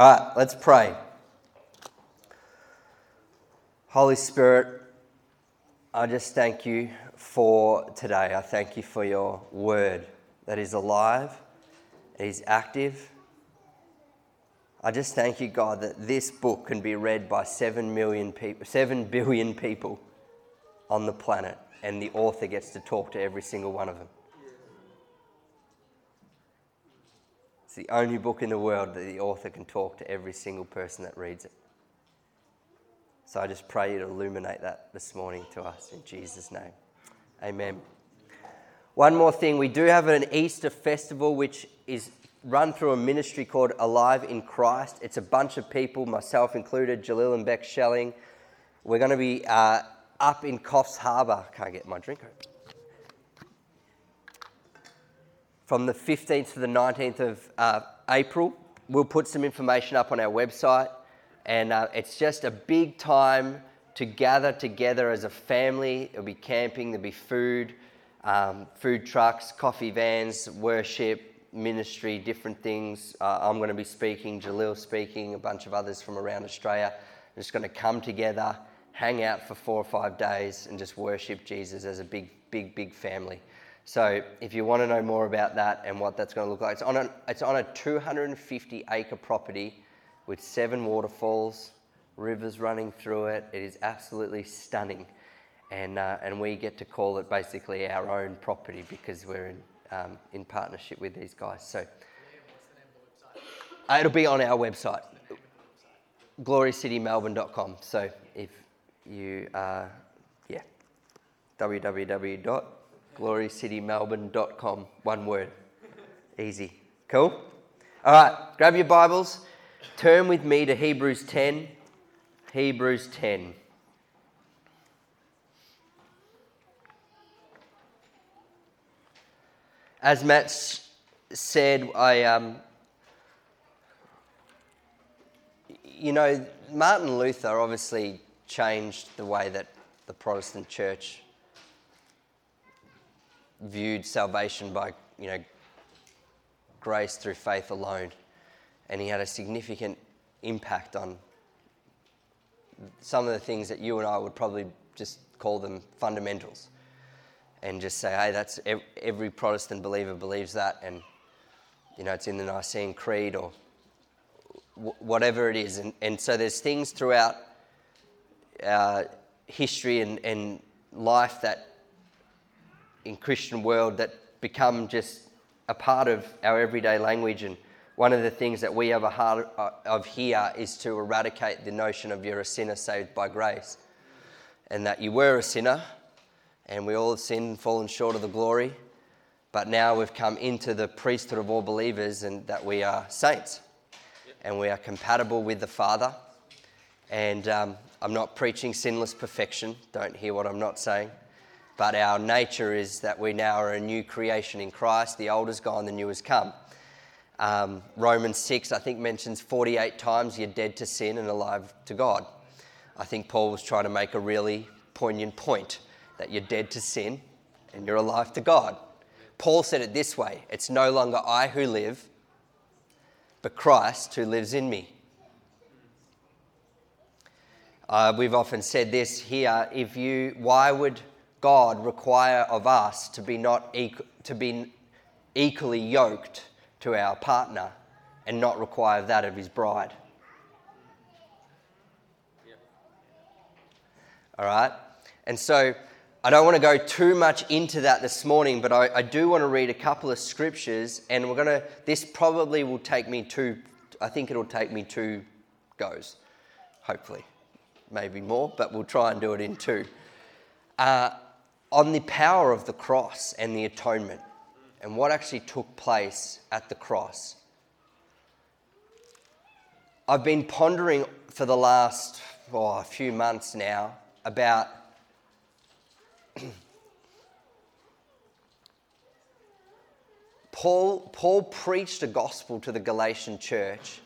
All right, let's pray. Holy Spirit, I just thank you for today. I thank you for your word that is alive, it is active. I just thank you, God, that this book can be read by seven million people, seven billion people on the planet, and the author gets to talk to every single one of them. It's the only book in the world that the author can talk to every single person that reads it. So I just pray you to illuminate that this morning to us in Jesus' name. Amen. One more thing we do have an Easter festival which is run through a ministry called Alive in Christ. It's a bunch of people, myself included, Jalil and Beck Schelling. We're going to be uh, up in Coffs Harbour. Can't get my drink open. From the 15th to the 19th of uh, April. We'll put some information up on our website, and uh, it's just a big time to gather together as a family. There'll be camping, there'll be food, um, food trucks, coffee vans, worship, ministry, different things. Uh, I'm going to be speaking, Jalil speaking, a bunch of others from around Australia. We're just going to come together, hang out for four or five days, and just worship Jesus as a big, big, big family. So if you want to know more about that and what that's going to look like, it's on a, it's on a 250 acre property with seven waterfalls, rivers running through it. It is absolutely stunning. And, uh, and we get to call it basically our own property because we're in, um, in partnership with these guys. So uh, it'll be on our website, glorycitymelbourne.com. So if you, uh, yeah, www glorycitymelbourne.com. One word. Easy. Cool? All right, grab your Bibles. Turn with me to Hebrews 10. Hebrews 10. As Matt said, I, um, you know, Martin Luther obviously changed the way that the Protestant church viewed salvation by, you know, grace through faith alone. And he had a significant impact on some of the things that you and I would probably just call them fundamentals and just say, hey, that's every Protestant believer believes that, and you know, it's in the Nicene Creed or whatever it is. And, and so there's things throughout our history and, and life that in Christian world that become just a part of our everyday language. And one of the things that we have a heart of here is to eradicate the notion of you're a sinner saved by grace, and that you were a sinner, and we all have sinned and fallen short of the glory. But now we've come into the priesthood of all believers, and that we are saints, and we are compatible with the Father. And um, I'm not preaching sinless perfection. Don't hear what I'm not saying but our nature is that we now are a new creation in Christ. The old is gone, the new has come. Um, Romans 6, I think, mentions 48 times you're dead to sin and alive to God. I think Paul was trying to make a really poignant point that you're dead to sin and you're alive to God. Paul said it this way it's no longer I who live, but Christ who lives in me. Uh, we've often said this here if you, why would God require of us to be not equal, to be equally yoked to our partner and not require that of his bride. All right? And so I don't want to go too much into that this morning, but I, I do want to read a couple of scriptures, and we're going to, this probably will take me two, I think it'll take me two goes, hopefully. Maybe more, but we'll try and do it in two. Uh, on the power of the cross and the atonement and what actually took place at the cross. I've been pondering for the last oh, a few months now about Paul, Paul preached a gospel to the Galatian church,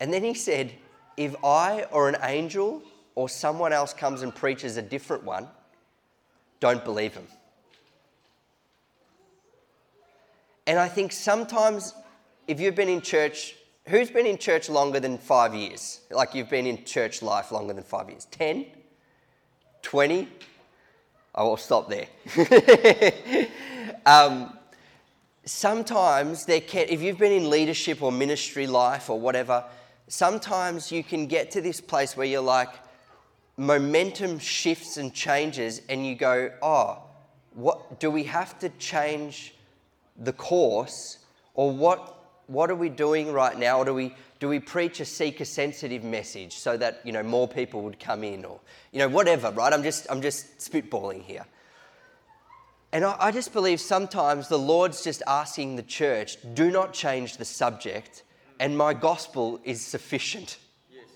and then he said, If I or an angel or someone else comes and preaches a different one, don't believe him. And I think sometimes, if you've been in church who's been in church longer than five years? Like you've been in church life longer than five years? 10? 20? I will stop there. um, sometimes there can, if you've been in leadership or ministry life or whatever, sometimes you can get to this place where you're like, momentum shifts and changes, and you go, oh, what do we have to change the course, or what what are we doing right now? Or do we do we preach a seeker sensitive message so that you know more people would come in, or you know whatever, right? I'm just I'm just spitballing here. And I, I just believe sometimes the Lord's just asking the church, do not change the subject, and my gospel is sufficient. Yes.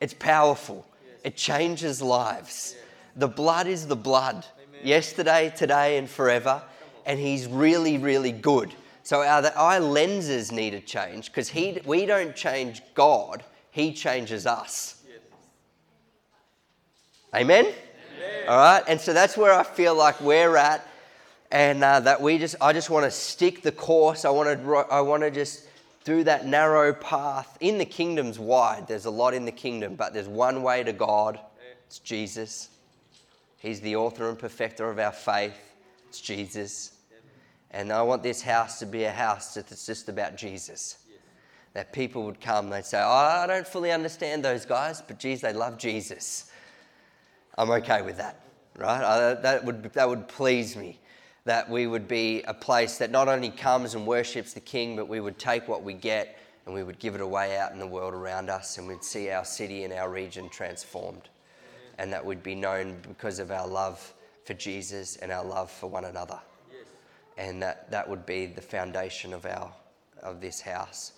It's powerful. It changes lives. The blood is the blood, Amen. yesterday, today, and forever. And He's really, really good. So our, our lenses need to change because we don't change God, He changes us. Yes. Amen? Amen? All right? And so that's where I feel like we're at and uh, that we just i just want to stick the course i want to i want to just through that narrow path. In the kingdom's wide there's a lot in the kingdom but there's one way to god. It's jesus. He's the author and perfecter of our faith. It's jesus. And i want this house to be a house that's just about jesus. That people would come they'd say oh, i don't fully understand those guys but geez they love jesus. I'm okay with that right? I, that would that would please me that we would be a place that not only comes and worships the King, but we would take what we get and we would give it away out in the world around us and we'd see our city and our region transformed. And that we'd be known because of our love for Jesus and our love for one another. And that, that would be the foundation of, our, of this house.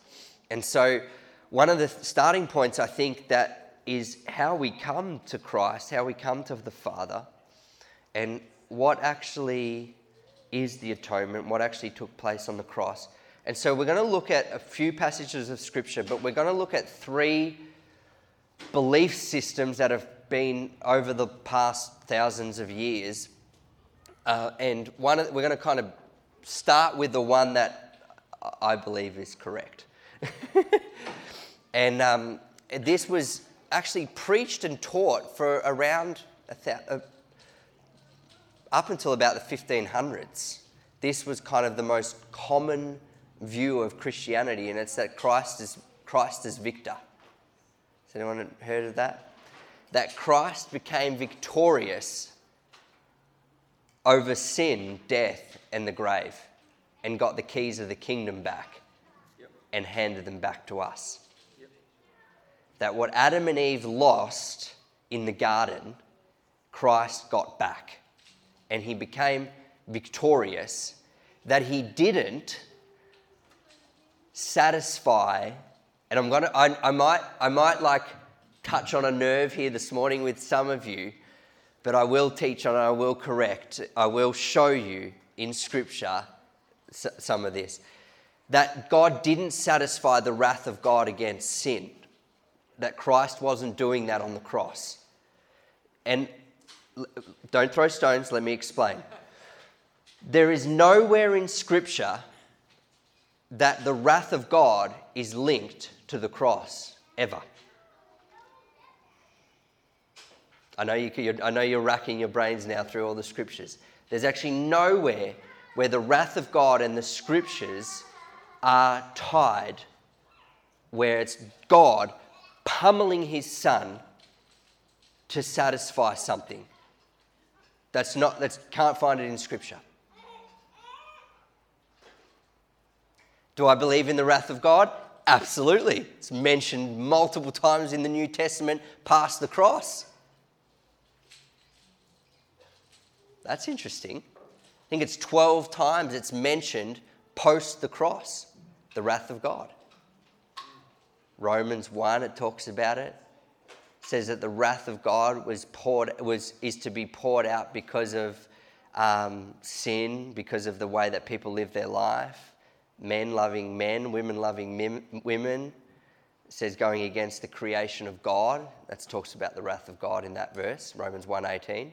And so, one of the starting points, I think, that is how we come to Christ, how we come to the Father, and what actually is the atonement, what actually took place on the cross. And so we're going to look at a few passages of scripture, but we're going to look at three belief systems that have been over the past thousands of years. Uh, and one, we're going to kind of start with the one that I believe is correct. and um, this was actually preached and taught for around a, th- up until about the 1500s, this was kind of the most common view of Christianity, and it's that Christ is, Christ is victor. Has anyone heard of that? That Christ became victorious over sin, death, and the grave, and got the keys of the kingdom back yep. and handed them back to us. Yep. That what Adam and Eve lost in the garden, Christ got back and he became victorious, that he didn't satisfy. And I'm gonna, I, I might, I might like touch on a nerve here this morning with some of you, but I will teach on, I will correct, I will show you in Scripture some of this. That God didn't satisfy the wrath of God against sin, that Christ wasn't doing that on the cross. And don't throw stones, let me explain. There is nowhere in Scripture that the wrath of God is linked to the cross, ever. I know, you, I know you're racking your brains now through all the scriptures. There's actually nowhere where the wrath of God and the scriptures are tied, where it's God pummeling his son to satisfy something. That's not, that's, can't find it in Scripture. Do I believe in the wrath of God? Absolutely. It's mentioned multiple times in the New Testament past the cross. That's interesting. I think it's 12 times it's mentioned post the cross, the wrath of God. Romans 1, it talks about it says that the wrath of God was poured was is to be poured out because of um, sin, because of the way that people live their life. Men loving men, women loving mim- women. It says going against the creation of God. That talks about the wrath of God in that verse, Romans 1.18.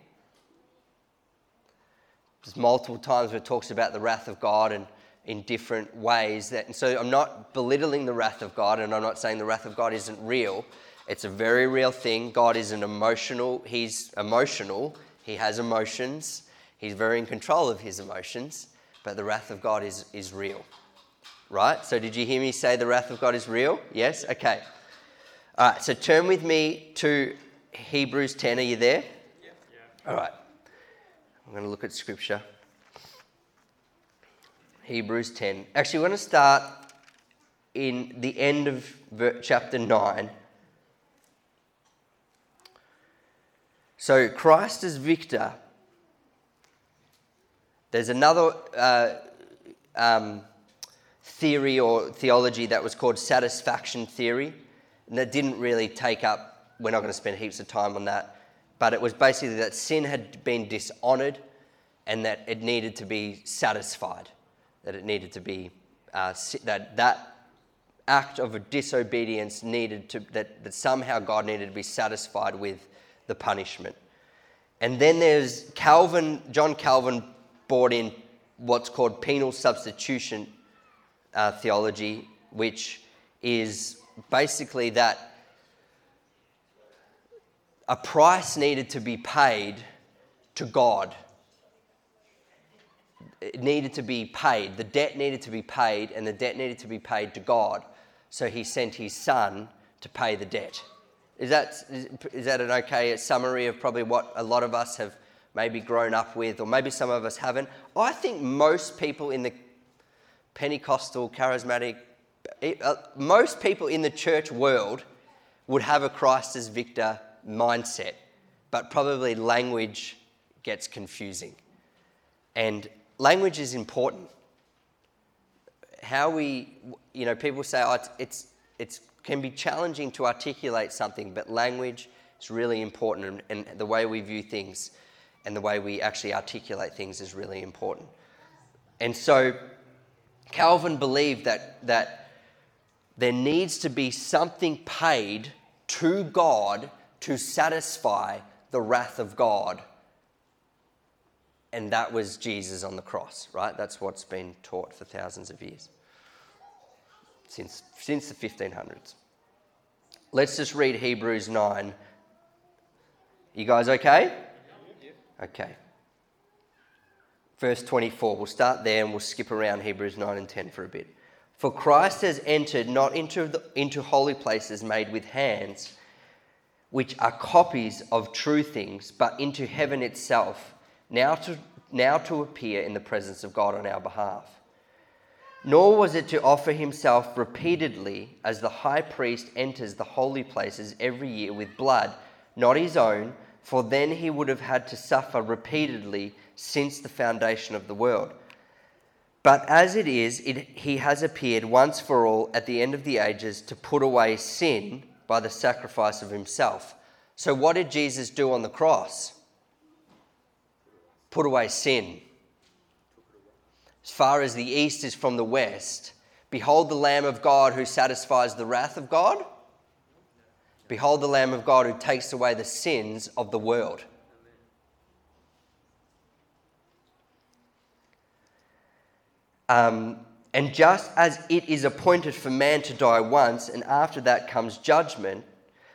There's multiple times where it talks about the wrath of God and in different ways. That, and so I'm not belittling the wrath of God, and I'm not saying the wrath of God isn't real. It's a very real thing. God is an emotional, He's emotional, He has emotions, He's very in control of His emotions, but the wrath of God is, is real. Right? So, did you hear me say the wrath of God is real? Yes? Okay. All right, so turn with me to Hebrews 10. Are you there? Yeah. All right. I'm going to look at scripture. Hebrews 10. Actually, we're going to start in the end of chapter 9. So, Christ is victor. There's another uh, um, theory or theology that was called satisfaction theory, and that didn't really take up, we're not going to spend heaps of time on that, but it was basically that sin had been dishonored and that it needed to be satisfied, that it needed to be, uh, that that act of disobedience needed to, that, that somehow God needed to be satisfied with the punishment. And then there's Calvin, John Calvin brought in what's called penal substitution uh, theology, which is basically that a price needed to be paid to God. It needed to be paid. The debt needed to be paid, and the debt needed to be paid to God. So he sent his son to pay the debt. Is that, is, is that an okay summary of probably what a lot of us have maybe grown up with, or maybe some of us haven't? I think most people in the Pentecostal, charismatic, uh, most people in the church world would have a Christ as victor mindset, but probably language gets confusing. And language is important. How we, you know, people say oh, it's, it's, it's can be challenging to articulate something, but language is really important, and, and the way we view things and the way we actually articulate things is really important. And so, Calvin believed that, that there needs to be something paid to God to satisfy the wrath of God. And that was Jesus on the cross, right? That's what's been taught for thousands of years, since, since the 1500s. Let's just read Hebrews 9. You guys okay? Okay verse 24. We'll start there and we'll skip around Hebrews 9 and 10 for a bit. For Christ has entered not into, the, into holy places made with hands, which are copies of true things, but into heaven itself, now to, now to appear in the presence of God on our behalf. Nor was it to offer himself repeatedly as the high priest enters the holy places every year with blood, not his own, for then he would have had to suffer repeatedly since the foundation of the world. But as it is, it, he has appeared once for all at the end of the ages to put away sin by the sacrifice of himself. So, what did Jesus do on the cross? Put away sin. As far as the east is from the west, behold the Lamb of God who satisfies the wrath of God. Behold the Lamb of God who takes away the sins of the world. Um, and just as it is appointed for man to die once, and after that comes judgment,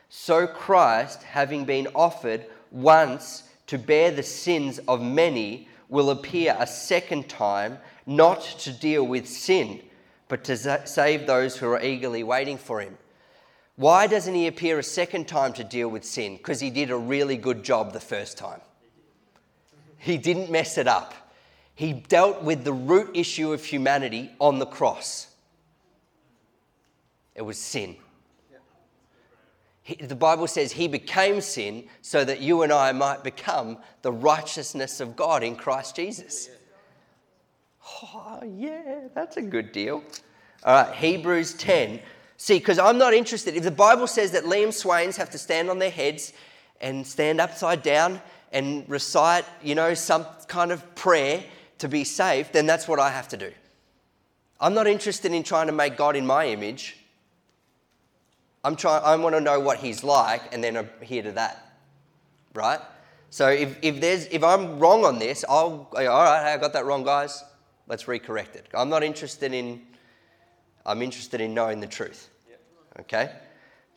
so Christ, having been offered once to bear the sins of many, will appear a second time, not to deal with sin, but to save those who are eagerly waiting for him. Why doesn't he appear a second time to deal with sin? Because he did a really good job the first time. He didn't mess it up. He dealt with the root issue of humanity on the cross. It was sin. He, the Bible says he became sin so that you and I might become the righteousness of God in Christ Jesus. Oh, yeah, that's a good deal. All right, Hebrews 10. See, because I'm not interested. If the Bible says that Liam Swains have to stand on their heads and stand upside down and recite, you know, some kind of prayer to be saved, then that's what I have to do. I'm not interested in trying to make God in my image. I'm trying, I want to know what He's like and then adhere to that. Right? So if, if, there's, if I'm wrong on this, I'll, all right, I got that wrong, guys. Let's recorrect it. I'm not interested in, I'm interested in knowing the truth. Okay?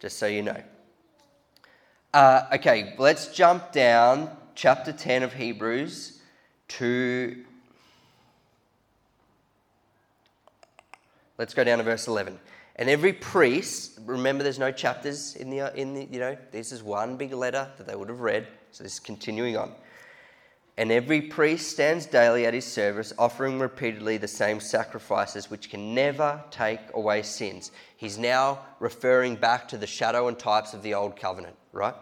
Just so you know. Uh, okay, let's jump down chapter 10 of Hebrews to. Let's go down to verse 11. And every priest, remember there's no chapters in the, in the, you know, this is one big letter that they would have read. So this is continuing on. And every priest stands daily at his service, offering repeatedly the same sacrifices which can never take away sins. He's now referring back to the shadow and types of the old covenant, right?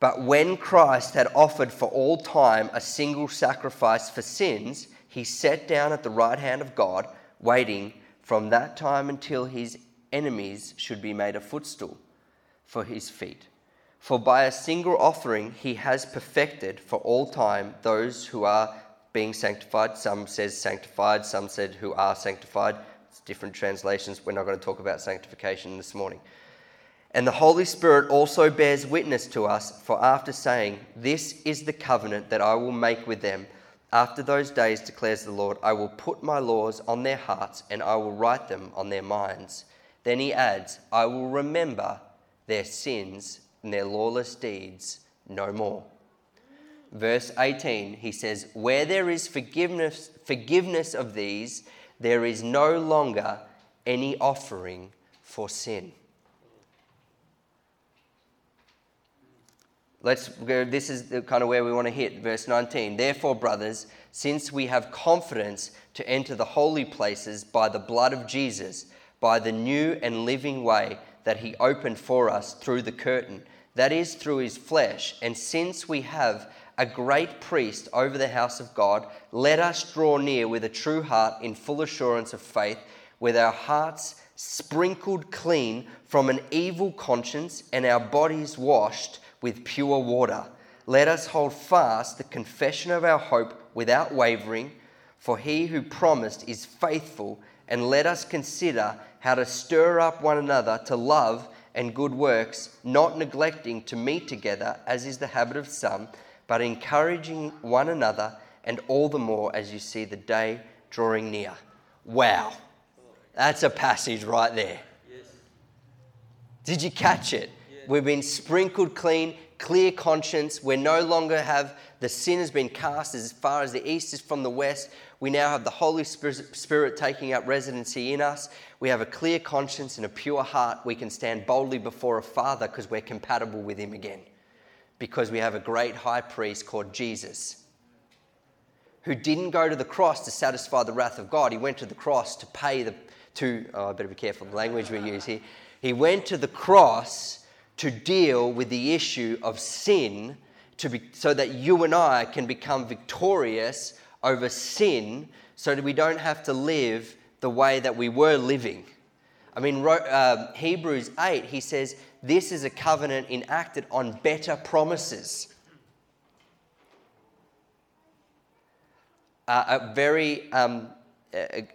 But when Christ had offered for all time a single sacrifice for sins, he sat down at the right hand of God, waiting from that time until his enemies should be made a footstool for his feet. For by a single offering he has perfected for all time those who are being sanctified. Some says sanctified, some said who are sanctified. It's different translations. We're not going to talk about sanctification this morning. And the Holy Spirit also bears witness to us, for after saying, This is the covenant that I will make with them after those days, declares the Lord, I will put my laws on their hearts and I will write them on their minds. Then he adds, I will remember their sins and their lawless deeds no more. Verse 18, he says, Where there is forgiveness, forgiveness of these, there is no longer any offering for sin. Let's go, this is the kind of where we want to hit. Verse 19. Therefore, brothers, since we have confidence to enter the holy places by the blood of Jesus, by the new and living way that he opened for us through the curtain, that is, through his flesh, and since we have a great priest over the house of God, let us draw near with a true heart in full assurance of faith, with our hearts sprinkled clean from an evil conscience and our bodies washed with pure water. Let us hold fast the confession of our hope without wavering, for he who promised is faithful, and let us consider how to stir up one another to love and good works, not neglecting to meet together, as is the habit of some, but encouraging one another, and all the more as you see the day drawing near. Wow, that's a passage right there. Did you catch it? We've been sprinkled clean, clear conscience. We no longer have the sin has been cast as far as the east is from the west. We now have the Holy Spirit taking up residency in us. We have a clear conscience and a pure heart. We can stand boldly before a Father because we're compatible with Him again. Because we have a great high priest called Jesus who didn't go to the cross to satisfy the wrath of God. He went to the cross to pay the, to, oh, I better be careful the language we use here. He went to the cross to deal with the issue of sin to be, so that you and I can become victorious over sin so that we don't have to live the way that we were living. I mean, uh, Hebrews 8, he says, This is a covenant enacted on better promises. Uh, a very, um, a,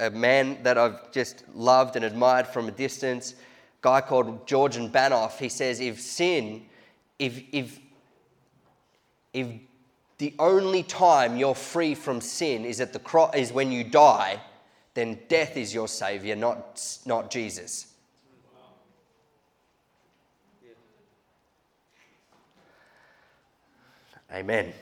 a man that I've just loved and admired from a distance guy called Georgian Banov, He says, if sin, if, if, if the only time you're free from sin is at the cross, is when you die, then death is your savior, not, not Jesus. Amen.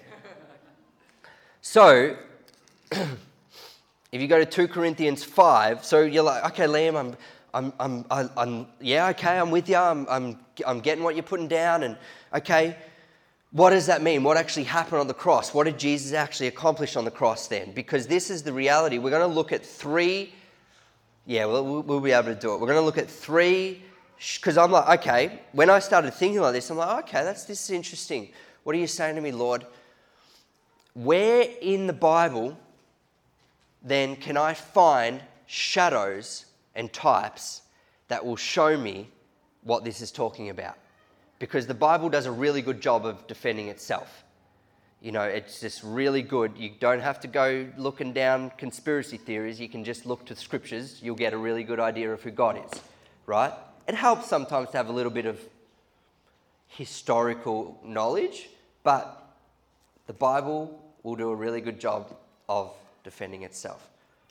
So, if you go to 2 Corinthians 5, so you're like, okay, Liam, I'm, I'm, I'm, I'm, yeah, okay, I'm with you. I'm, I'm, I'm getting what you're putting down. And okay, what does that mean? What actually happened on the cross? What did Jesus actually accomplish on the cross then? Because this is the reality. We're going to look at three, yeah, we'll, we'll be able to do it. We're going to look at three, because I'm like, okay, when I started thinking like this, I'm like, okay, that's, this is interesting. What are you saying to me, Lord? Where in the Bible then can I find shadows and types that will show me what this is talking about. Because the Bible does a really good job of defending itself. You know, it's just really good. You don't have to go looking down conspiracy theories. You can just look to the scriptures. You'll get a really good idea of who God is, right? It helps sometimes to have a little bit of historical knowledge, but the Bible will do a really good job of defending itself.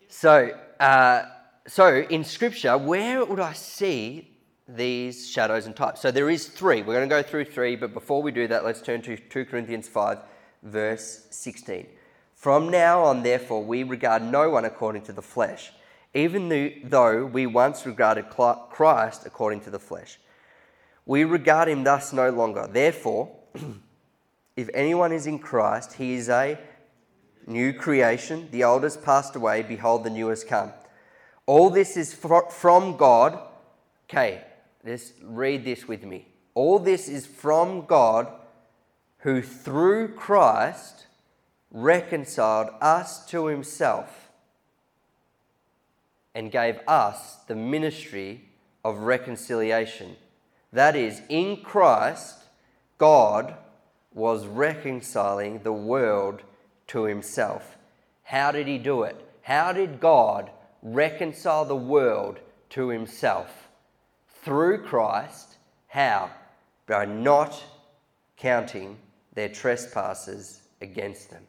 So, uh, so in Scripture, where would I see these shadows and types? So there is three. We're going to go through three, but before we do that, let's turn to 2 Corinthians 5, verse 16. From now on, therefore, we regard no one according to the flesh, even though we once regarded Christ according to the flesh. We regard him thus no longer. Therefore, if anyone is in Christ, he is a new creation. The old has passed away. Behold, the new has come. All this is from God. Okay, let's read this with me. All this is from God, who through Christ reconciled us to himself and gave us the ministry of reconciliation. That is, in Christ, God was reconciling the world to himself. How did he do it? How did God reconcile the world to himself? Through Christ. How? By not counting their trespasses against them.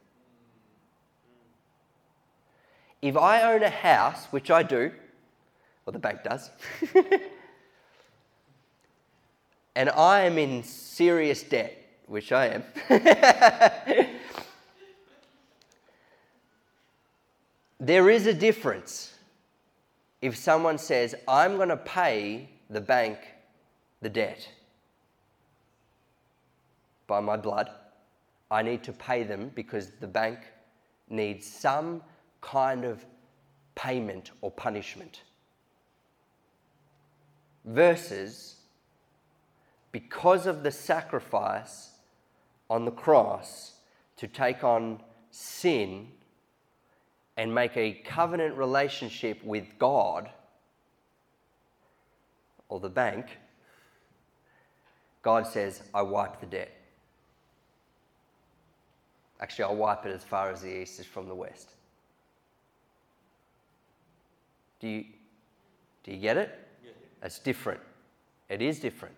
If I own a house, which I do, or the bank does, and I am in serious debt, which I am, there is a difference if someone says, I'm going to pay the bank the debt by my blood, I need to pay them because the bank needs some kind of payment or punishment. Versus, because of the sacrifice on the cross to take on sin and make a covenant relationship with God or the bank, God says, I wipe the debt. Actually, I'll wipe it as far as the east is from the west. Do you, do you get it? Yeah. It's different. It is different.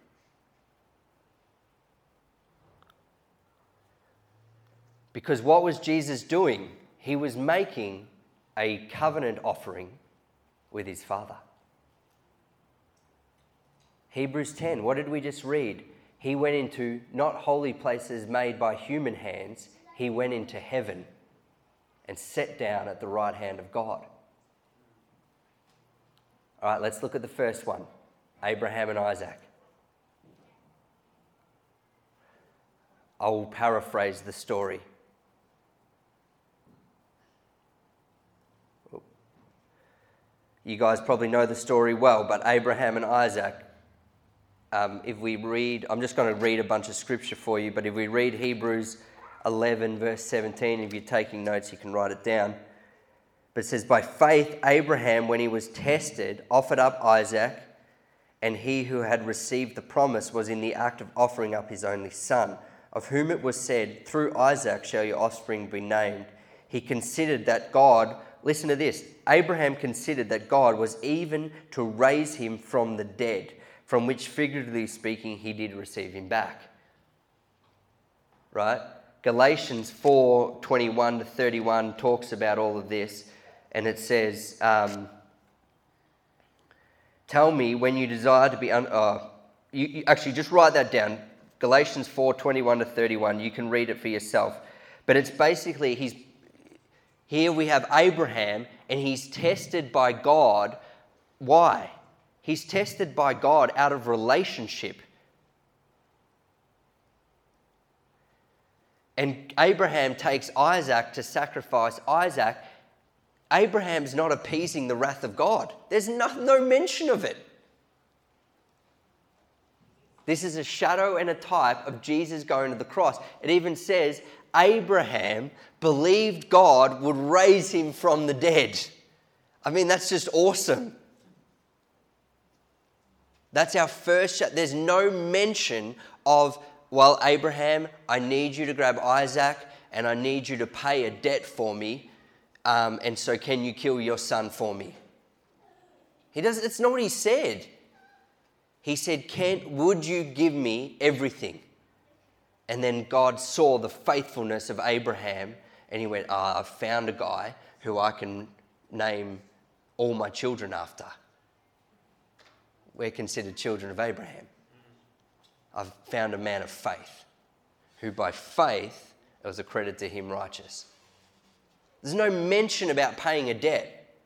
Because what was Jesus doing? He was making a covenant offering with his Father. Hebrews 10, what did we just read? He went into not holy places made by human hands, he went into heaven and sat down at the right hand of God. All right, let's look at the first one Abraham and Isaac. I will paraphrase the story. You guys probably know the story well, but Abraham and Isaac, um, if we read, I'm just going to read a bunch of scripture for you, but if we read Hebrews 11, verse 17, if you're taking notes, you can write it down. But it says, By faith, Abraham, when he was tested, offered up Isaac, and he who had received the promise was in the act of offering up his only son, of whom it was said, Through Isaac shall your offspring be named. He considered that God, listen to this, Abraham considered that God was even to raise him from the dead, from which, figuratively speaking, he did receive him back. Right? Galatians 4 21 to 31 talks about all of this and it says, um, Tell me when you desire to be. Un- uh, you, you, actually, just write that down. Galatians 4 21 to 31. You can read it for yourself. But it's basically, he's, here we have Abraham, and he's tested by God. Why? He's tested by God out of relationship. And Abraham takes Isaac to sacrifice Isaac, Abraham's not appeasing the wrath of God. There's no, no mention of it. This is a shadow and a type of Jesus going to the cross. It even says Abraham believed God would raise him from the dead. I mean, that's just awesome. That's our first shot. There's no mention of, well, Abraham, I need you to grab Isaac and I need you to pay a debt for me um, and so can you kill your son for me? He does it's not what he said. He said, can, Would you give me everything? And then God saw the faithfulness of Abraham and he went, oh, I've found a guy who I can name all my children after. We're considered children of Abraham. I've found a man of faith who, by faith, it was accredited to him righteous. There's no mention about paying a debt.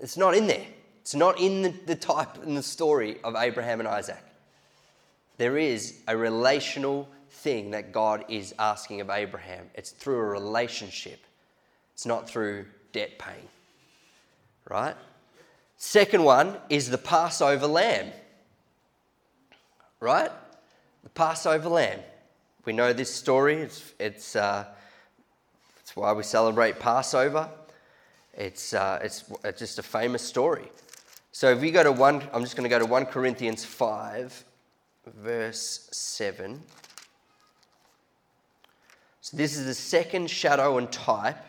It's not in there. It's not in the, the type and the story of Abraham and Isaac. There is a relational thing that God is asking of Abraham. It's through a relationship, it's not through debt paying. Right? Second one is the Passover lamb. Right? The Passover lamb. We know this story. It's, it's, uh, it's why we celebrate Passover. It's, uh, it's, it's just a famous story. So if we go to 1, I'm just going to go to 1 Corinthians 5, verse 7. So this is the second shadow and type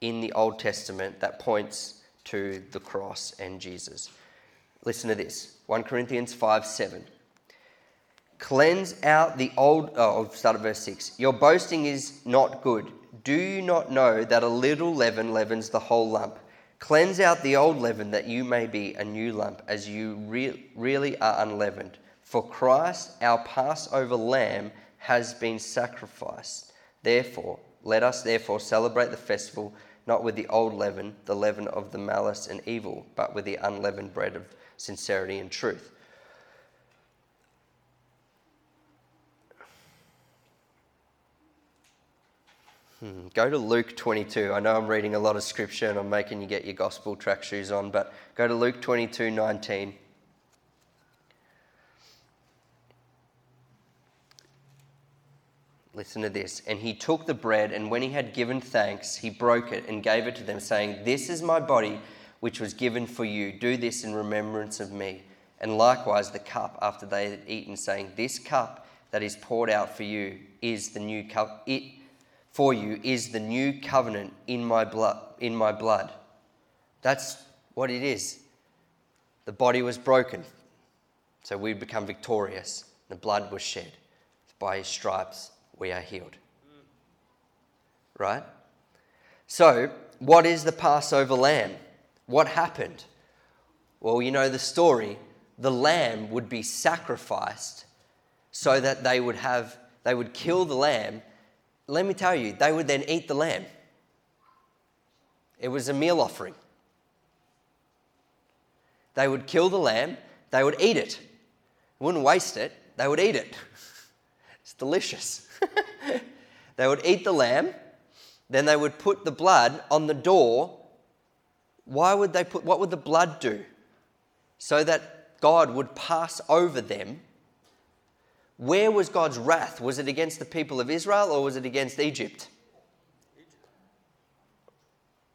in the Old Testament that points to the cross and Jesus. Listen to this 1 Corinthians 5 7. Cleanse out the old. Oh, I'll start at verse 6. Your boasting is not good. Do you not know that a little leaven leavens the whole lump? Cleanse out the old leaven that you may be a new lump, as you re- really are unleavened. For Christ, our Passover lamb, has been sacrificed. Therefore, let us therefore celebrate the festival not with the old leaven, the leaven of the malice and evil, but with the unleavened bread of sincerity and truth. Hmm. Go to Luke 22. I know I'm reading a lot of scripture and I'm making you get your gospel track shoes on, but go to Luke 22 19. Listen to this. And he took the bread, and when he had given thanks, he broke it and gave it to them, saying, This is my body, which was given for you. Do this in remembrance of me. And likewise the cup after they had eaten, saying, This cup that is poured out for you is the new cup. It for you is the new covenant in my blood. In my blood. That's what it is. The body was broken, so we become victorious. The blood was shed. By his stripes we are healed. Right? So, what is the Passover lamb? What happened? Well, you know the story. The lamb would be sacrificed so that they would have they would kill the lamb. Let me tell you, they would then eat the lamb. It was a meal offering. They would kill the lamb, they would eat it. Wouldn't waste it, they would eat it. It's delicious. they would eat the lamb, then they would put the blood on the door. Why would they put, what would the blood do? So that God would pass over them. Where was God's wrath? Was it against the people of Israel or was it against Egypt?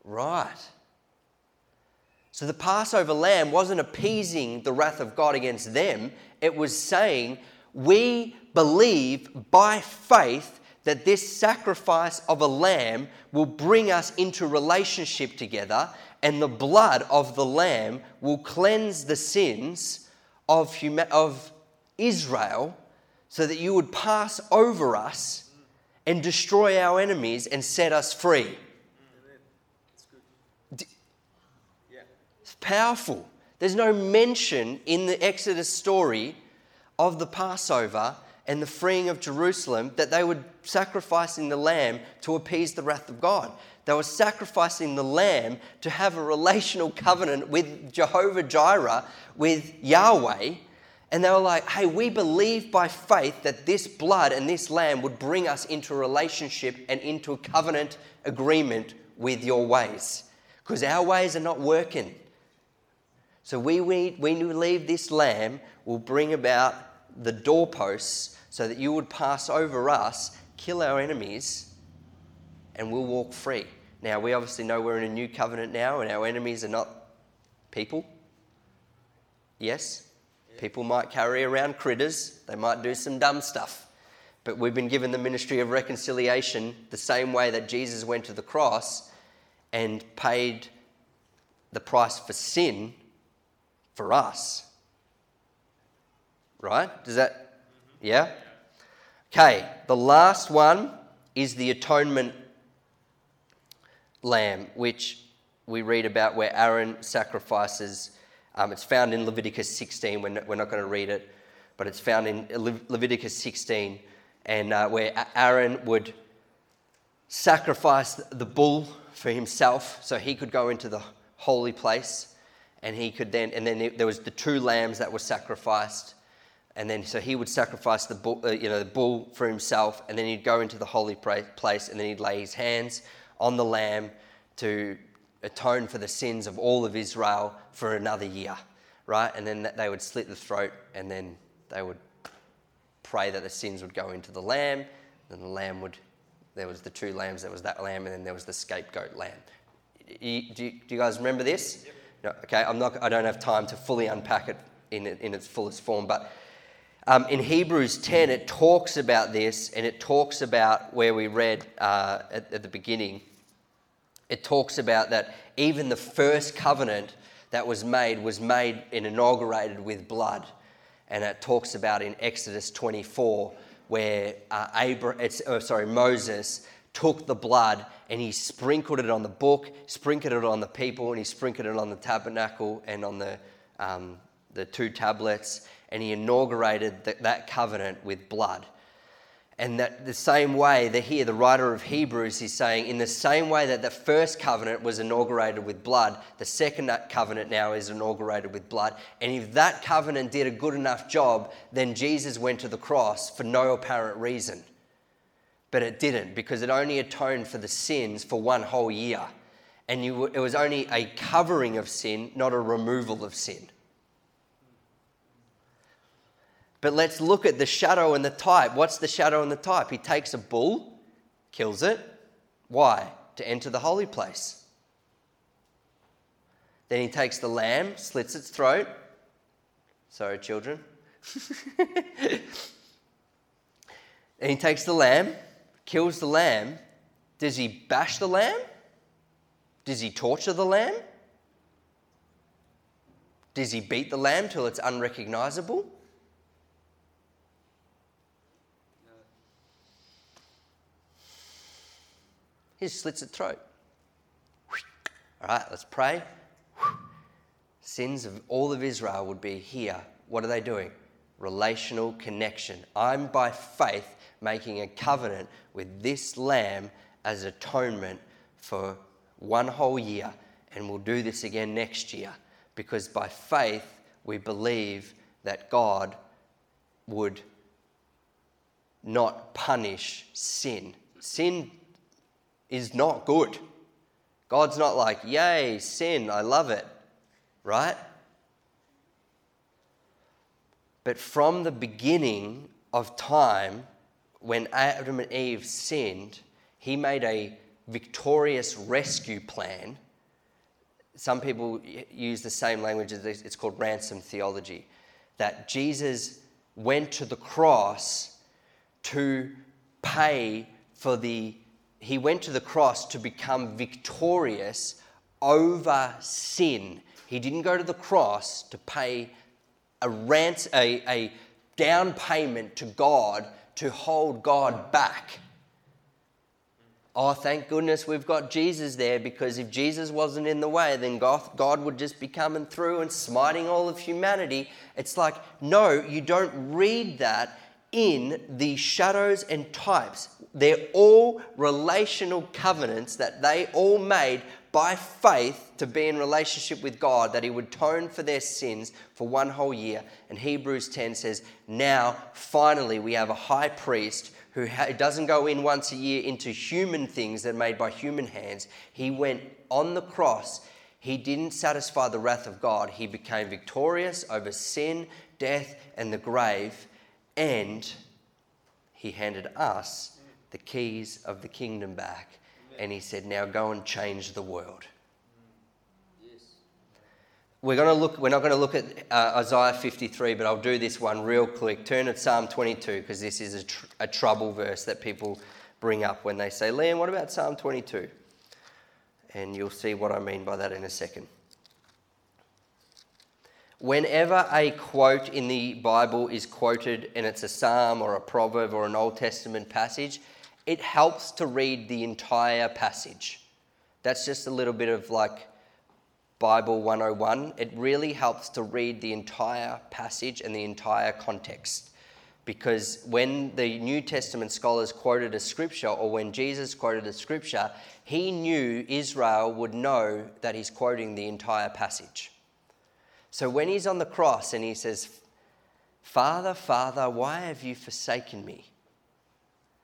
Right. So the Passover lamb wasn't appeasing the wrath of God against them, it was saying, We believe by faith that this sacrifice of a lamb will bring us into relationship together, and the blood of the lamb will cleanse the sins of, huma- of Israel so that you would pass over us and destroy our enemies and set us free. It's powerful. There's no mention in the Exodus story of the Passover and the freeing of Jerusalem that they were sacrificing the lamb to appease the wrath of God. They were sacrificing the lamb to have a relational covenant with Jehovah Jireh, with Yahweh. And they were like, hey, we believe by faith that this blood and this lamb would bring us into a relationship and into a covenant agreement with your ways. Because our ways are not working. So we, we, we believe this lamb will bring about the doorposts so that you would pass over us, kill our enemies, and we'll walk free. Now, we obviously know we're in a new covenant now, and our enemies are not people. Yes? People might carry around critters, they might do some dumb stuff. But we've been given the ministry of reconciliation the same way that Jesus went to the cross and paid the price for sin for us. Right? Does that, yeah? Okay, the last one is the atonement lamb, which we read about where Aaron sacrifices. Um, it's found in Leviticus 16. We're not, we're not going to read it, but it's found in Le- Leviticus 16, and uh, where Aaron would sacrifice the bull for himself so he could go into the holy place and he could then and then there was the two lambs that were sacrificed and then so he would sacrifice the bull, uh, you know the bull for himself and then he'd go into the holy place and then he'd lay his hands on the lamb to atone for the sins of all of Israel for another year right and then they would slit the throat and then they would pray that the sins would go into the lamb and the lamb would there was the two lambs, there was that lamb, and then there was the scapegoat lamb. Do you, do you guys remember this? No, okay, I'm not, I don't have time to fully unpack it in, in its fullest form, but um, in Hebrews 10, it talks about this, and it talks about where we read uh, at, at the beginning. It talks about that even the first covenant that was made was made and inaugurated with blood. And it talks about in Exodus 24 where uh, Abra- oh, sorry, Moses took the blood and he sprinkled it on the book, sprinkled it on the people, and he sprinkled it on the tabernacle and on the, um, the two tablets, and he inaugurated the, that covenant with blood. And that the same way that here, the writer of Hebrews is saying, in the same way that the first covenant was inaugurated with blood, the second covenant now is inaugurated with blood. And if that covenant did a good enough job, then Jesus went to the cross for no apparent reason. But it didn't, because it only atoned for the sins for one whole year. And you, it was only a covering of sin, not a removal of sin. But let's look at the shadow and the type. What's the shadow and the type? He takes a bull, kills it. Why? To enter the holy place. Then he takes the lamb, slits its throat. Sorry, children. and he takes the lamb, kills the lamb. Does he bash the lamb? Does he torture the lamb? Does he beat the lamb till it's unrecognizable? He slits its throat. All right, let's pray. Sins of all of Israel would be here. What are they doing? Relational connection. I'm by faith making a covenant with this lamb as atonement for one whole year, and we'll do this again next year because by faith we believe that God would not punish sin. Sin is not good. God's not like, yay, sin, I love it, right? But from the beginning of time, when Adam and Eve sinned, he made a victorious rescue plan. Some people use the same language it's called ransom theology. That Jesus went to the cross to pay for the he went to the cross to become victorious over sin. He didn't go to the cross to pay a, rant, a, a down payment to God to hold God back. Oh, thank goodness we've got Jesus there because if Jesus wasn't in the way, then God, God would just be coming through and smiting all of humanity. It's like, no, you don't read that in the shadows and types. They're all relational covenants that they all made by faith to be in relationship with God, that He would atone for their sins for one whole year. And Hebrews 10 says, Now, finally, we have a high priest who doesn't go in once a year into human things that are made by human hands. He went on the cross. He didn't satisfy the wrath of God. He became victorious over sin, death, and the grave and he handed us the keys of the kingdom back. And he said, Now go and change the world. We're, going to look, we're not going to look at uh, Isaiah 53, but I'll do this one real quick. Turn to Psalm 22, because this is a, tr- a trouble verse that people bring up when they say, Liam, what about Psalm 22? And you'll see what I mean by that in a second whenever a quote in the Bible is quoted and it's a psalm or a proverb or an Old Testament passage, it helps to read the entire passage That's just a little bit of like Bible 101. It really helps to read the entire passage and the entire context. Because when the New Testament scholars quoted a scripture, or when Jesus quoted a scripture, he knew Israel would know that he's quoting the entire passage. So when he's on the cross and he says, Father, Father, why have you forsaken me?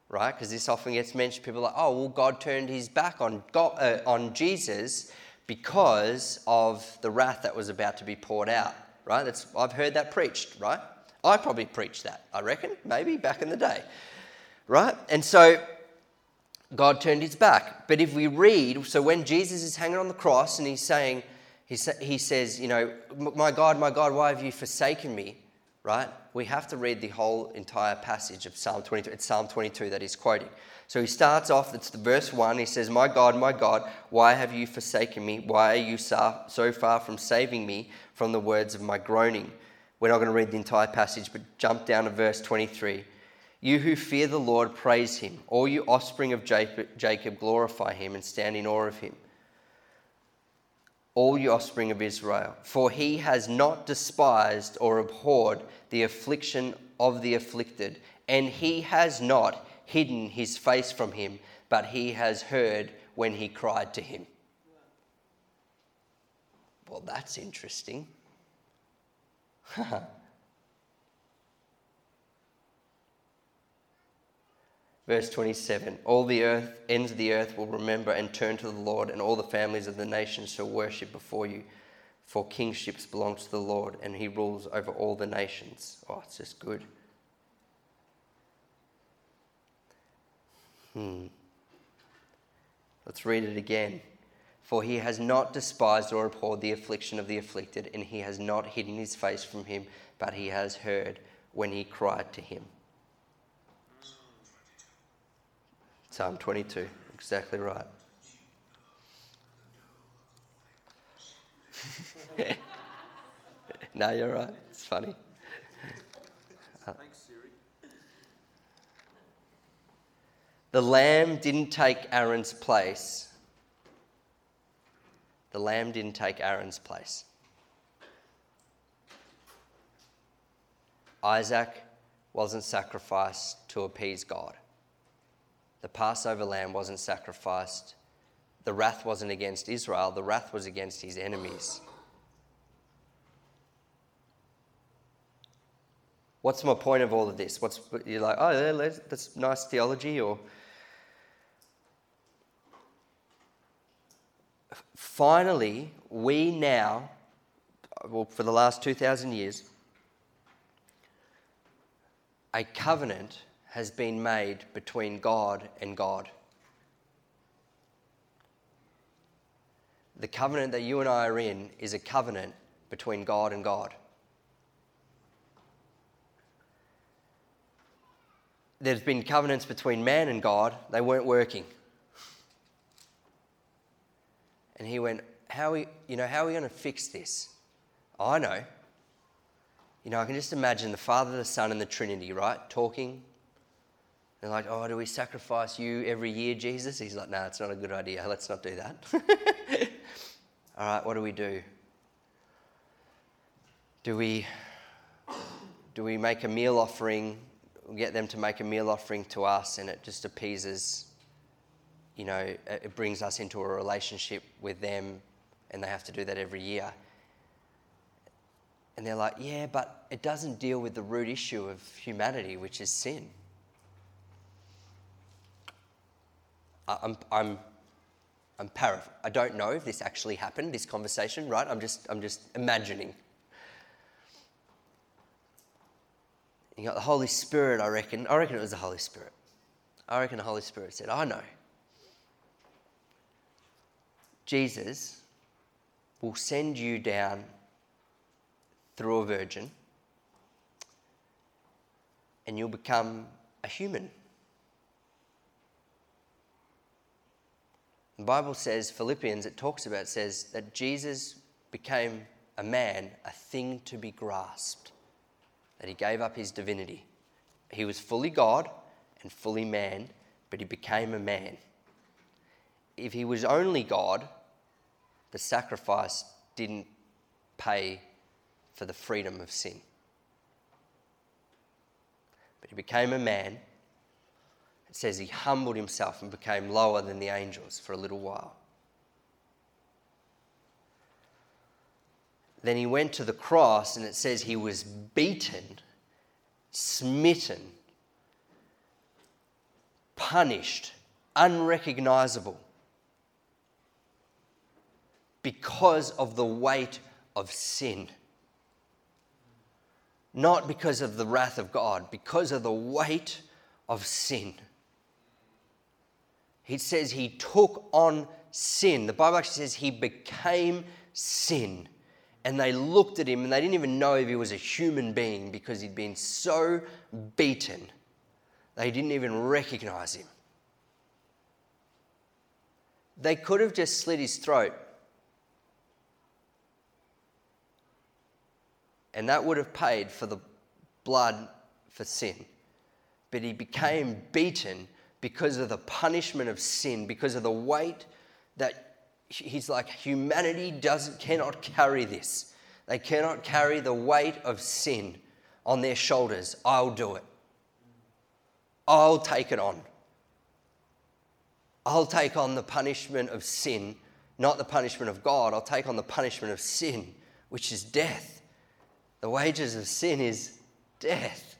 Right? Because this often gets mentioned. People are like, oh, well, God turned his back on, God, uh, on Jesus because of the wrath that was about to be poured out. Right? That's, I've heard that preached, right? I probably preached that, I reckon, maybe back in the day. Right? And so God turned his back. But if we read, so when Jesus is hanging on the cross and he's saying, he, sa- he says, you know, my God, my God, why have you forsaken me? Right? We have to read the whole entire passage of Psalm 22. It's Psalm 22 that he's quoting. So he starts off, it's the verse 1. He says, My God, my God, why have you forsaken me? Why are you so far from saving me from the words of my groaning? We're not going to read the entire passage, but jump down to verse 23. You who fear the Lord, praise him. All you offspring of Jacob, glorify him and stand in awe of him. All you offspring of Israel, for he has not despised or abhorred the affliction of the afflicted, and he has not hidden his face from him, but he has heard when he cried to him. Well, that's interesting. Verse 27 All the earth, ends of the earth will remember and turn to the Lord, and all the families of the nations shall worship before you. For kingships belong to the Lord, and he rules over all the nations. Oh, it's just good. Hmm. Let's read it again. For he has not despised or abhorred the affliction of the afflicted, and he has not hidden his face from him, but he has heard when he cried to him. Psalm 22, exactly right. no, you're right. It's funny. Thanks, Siri. The lamb didn't take Aaron's place the lamb didn't take Aaron's place. Isaac wasn't sacrificed to appease God. The Passover lamb wasn't sacrificed. The wrath wasn't against Israel, the wrath was against his enemies. What's my point of all of this? What's you're like, oh, that's nice theology, or finally, we now, well, for the last 2,000 years, a covenant has been made between God and God. The covenant that you and I are in is a covenant between God and God. There's been covenants between man and God, they weren't working. And he went, How are we, you know, how are we going to fix this? I know. You know, I can just imagine the Father, the Son, and the Trinity, right? Talking. They're like, Oh, do we sacrifice you every year, Jesus? He's like, No, nah, it's not a good idea. Let's not do that. All right, what do we do? Do we do we make a meal offering, get them to make a meal offering to us, and it just appeases you know, it brings us into a relationship with them and they have to do that every year. And they're like, yeah, but it doesn't deal with the root issue of humanity, which is sin. I'm, I'm, I'm I don't know if this actually happened, this conversation, right? I'm just, I'm just imagining. You got the Holy Spirit, I reckon. I reckon it was the Holy Spirit. I reckon the Holy Spirit said, I know. Jesus will send you down through a virgin and you'll become a human. The Bible says, Philippians, it talks about, says that Jesus became a man, a thing to be grasped, that he gave up his divinity. He was fully God and fully man, but he became a man if he was only God, the sacrifice didn't pay for the freedom of sin. But he became a man. It says he humbled himself and became lower than the angels for a little while. Then he went to the cross, and it says he was beaten, smitten, punished, unrecognizable because of the weight of sin. Not because of the wrath of God, because of the weight of sin. He says he took on sin. The Bible actually says he became sin and they looked at him and they didn't even know if he was a human being because he'd been so beaten. They didn't even recognize him. They could have just slit his throat. And that would have paid for the blood for sin. But he became beaten because of the punishment of sin, because of the weight that he's like, humanity doesn't, cannot carry this. They cannot carry the weight of sin on their shoulders. I'll do it. I'll take it on. I'll take on the punishment of sin, not the punishment of God. I'll take on the punishment of sin, which is death. The wages of sin is death.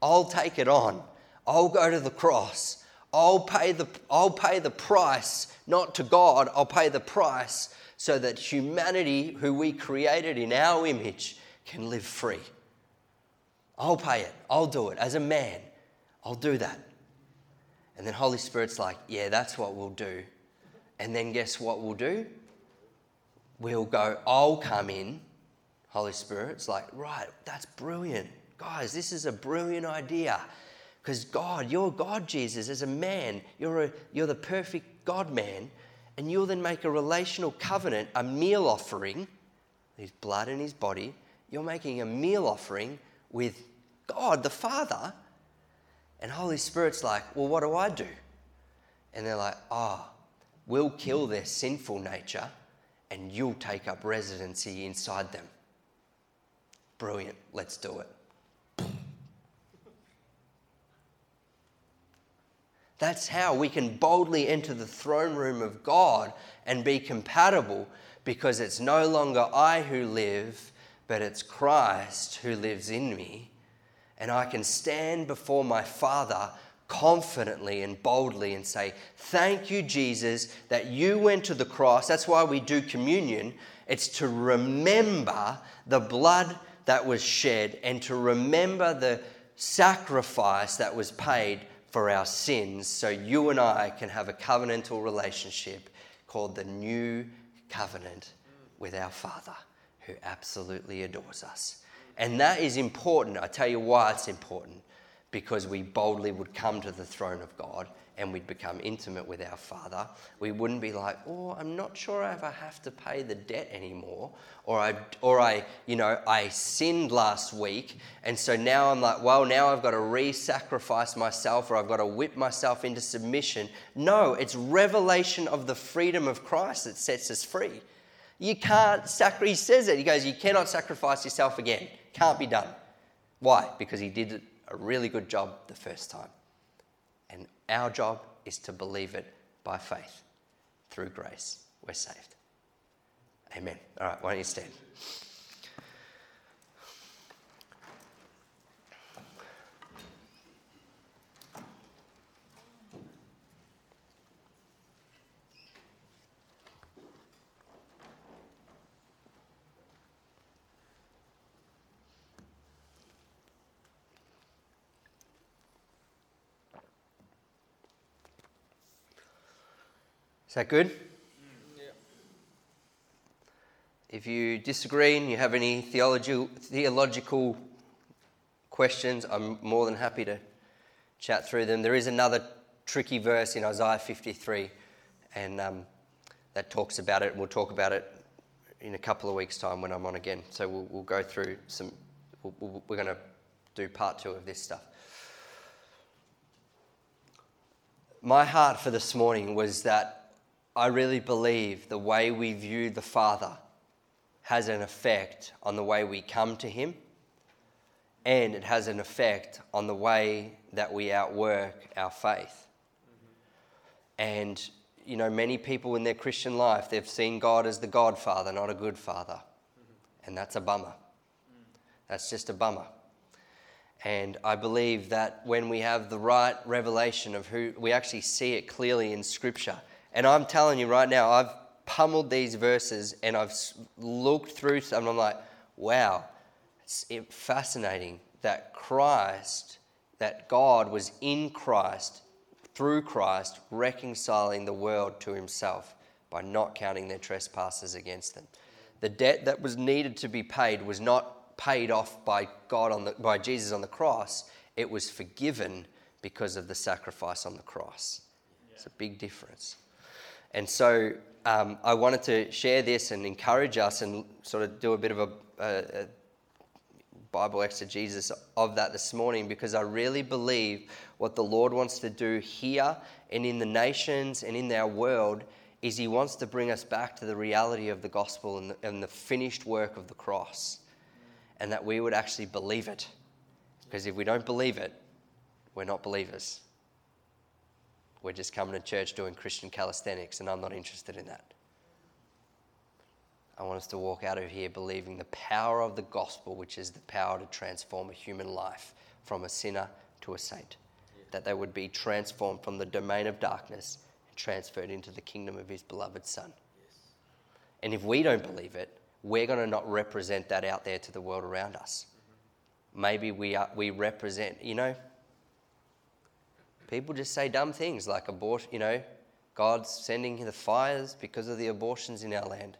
I'll take it on. I'll go to the cross. I'll pay the, I'll pay the price, not to God, I'll pay the price so that humanity, who we created in our image, can live free. I'll pay it. I'll do it. As a man, I'll do that. And then Holy Spirit's like, yeah, that's what we'll do. And then guess what we'll do? We'll go, I'll come in. Holy Spirit's like, right, that's brilliant. Guys, this is a brilliant idea. Because God, you're God, Jesus, as a man, you're, a, you're the perfect God man, and you'll then make a relational covenant, a meal offering, his blood and his body. You're making a meal offering with God the Father. And Holy Spirit's like, well, what do I do? And they're like, ah, oh, we'll kill their sinful nature and you'll take up residency inside them. Brilliant, let's do it. That's how we can boldly enter the throne room of God and be compatible because it's no longer I who live, but it's Christ who lives in me. And I can stand before my Father confidently and boldly and say, Thank you, Jesus, that you went to the cross. That's why we do communion. It's to remember the blood that was shed and to remember the sacrifice that was paid for our sins so you and I can have a covenantal relationship called the new covenant with our Father who absolutely adores us. And that is important. I tell you why it's important because we boldly would come to the throne of God and we'd become intimate with our Father, we wouldn't be like, oh, I'm not sure if I have to pay the debt anymore, or I, or I, you know, I sinned last week, and so now I'm like, well, now I've got to re-sacrifice myself, or I've got to whip myself into submission. No, it's revelation of the freedom of Christ that sets us free. You can't sacrifice. He says it. He goes, you cannot sacrifice yourself again. Can't be done. Why? Because he did a really good job the first time. Our job is to believe it by faith. Through grace, we're saved. Amen. All right, why don't you stand? Is that good? Yeah. If you disagree and you have any theological, theological questions, I'm more than happy to chat through them. There is another tricky verse in Isaiah 53, and um, that talks about it. We'll talk about it in a couple of weeks' time when I'm on again. So we'll, we'll go through some, we we'll, we're going to do part two of this stuff. My heart for this morning was that I really believe the way we view the Father has an effect on the way we come to Him, and it has an effect on the way that we outwork our faith. And, you know, many people in their Christian life, they've seen God as the Godfather, not a good father. And that's a bummer. That's just a bummer. And I believe that when we have the right revelation of who, we actually see it clearly in Scripture. And I'm telling you right now, I've pummeled these verses and I've looked through some, and I'm like, wow, it's fascinating that Christ, that God was in Christ, through Christ, reconciling the world to himself by not counting their trespasses against them. The debt that was needed to be paid was not paid off by God on the, by Jesus on the cross, it was forgiven because of the sacrifice on the cross. Yeah. It's a big difference. And so um, I wanted to share this and encourage us and sort of do a bit of a, a, a Bible exegesis of that this morning because I really believe what the Lord wants to do here and in the nations and in our world is He wants to bring us back to the reality of the gospel and the, and the finished work of the cross and that we would actually believe it. Because if we don't believe it, we're not believers. We're just coming to church doing Christian calisthenics, and I'm not interested in that. I want us to walk out of here believing the power of the gospel, which is the power to transform a human life from a sinner to a saint. That they would be transformed from the domain of darkness and transferred into the kingdom of his beloved Son. And if we don't believe it, we're going to not represent that out there to the world around us. Maybe we, are, we represent, you know, people just say dumb things like abortion, you know, God's sending the fires because of the abortions in our land.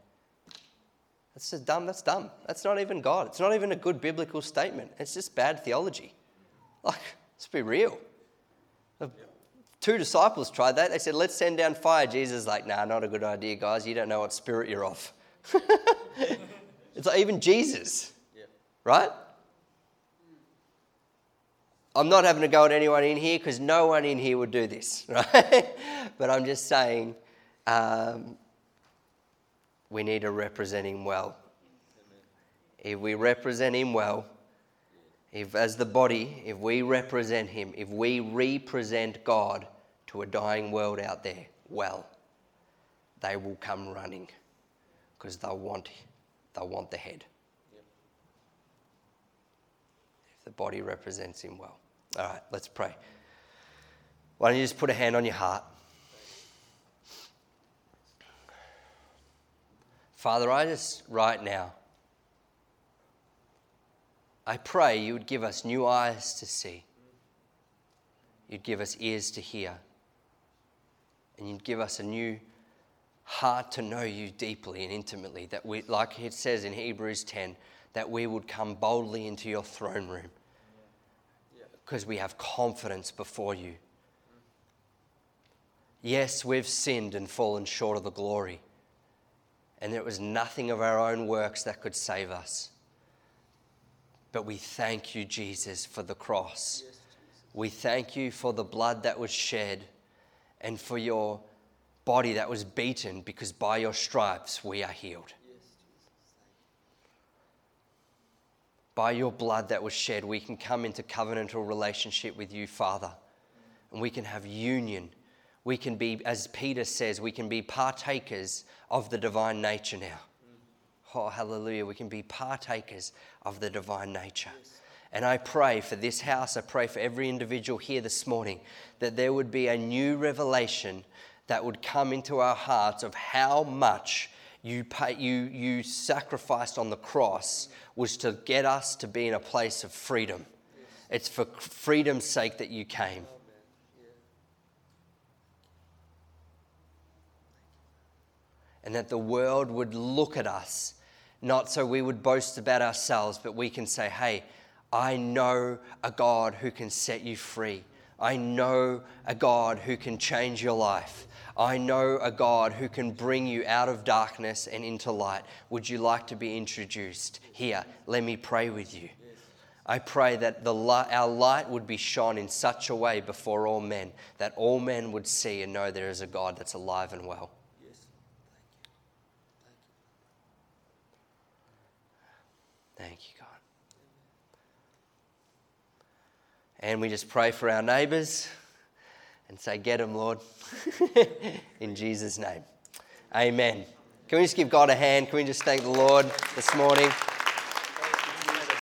That's just dumb. That's dumb. That's not even God. It's not even a good biblical statement. It's just bad theology. Like, let's be real. The two disciples tried that. They said, let's send down fire. Jesus is like, nah, not a good idea, guys. You don't know what spirit you're of. it's like even Jesus, yeah. right? I'm not having to go at anyone in here because no one in here would do this, right? but I'm just saying um, we need to represent him well. If we represent him well, if as the body, if we represent him, if we represent God to a dying world out there well, they will come running because they'll want, they'll want the head. Yep. If the body represents him well. All right, let's pray. Why don't you just put a hand on your heart? Father, I just, right now, I pray you would give us new eyes to see. You'd give us ears to hear. And you'd give us a new heart to know you deeply and intimately. That we, like it says in Hebrews 10, that we would come boldly into your throne room because we have confidence before you. Yes, we've sinned and fallen short of the glory, and there was nothing of our own works that could save us. But we thank you, Jesus, for the cross. we thank you for the blood that was shed and for your body that was beaten because by your stripes we are healed. By your blood that was shed, we can come into covenantal relationship with you, Father, and we can have union. We can be, as Peter says, we can be partakers of the divine nature now. Oh, hallelujah. We can be partakers of the divine nature. And I pray for this house, I pray for every individual here this morning that there would be a new revelation that would come into our hearts of how much you, pay, you, you sacrificed on the cross was to get us to be in a place of freedom. It's for freedom's sake that you came. And that the world would look at us, not so we would boast about ourselves, but we can say, hey, I know a God who can set you free. I know a God who can change your life. I know a God who can bring you out of darkness and into light. Would you like to be introduced? Here, let me pray with you. I pray that the light, our light would be shone in such a way before all men that all men would see and know there is a God that's alive and well. Yes. Thank you. Thank you, God. And we just pray for our neighbors and say, Get them, Lord. in Jesus' name. Amen. Can we just give God a hand? Can we just thank the Lord this morning?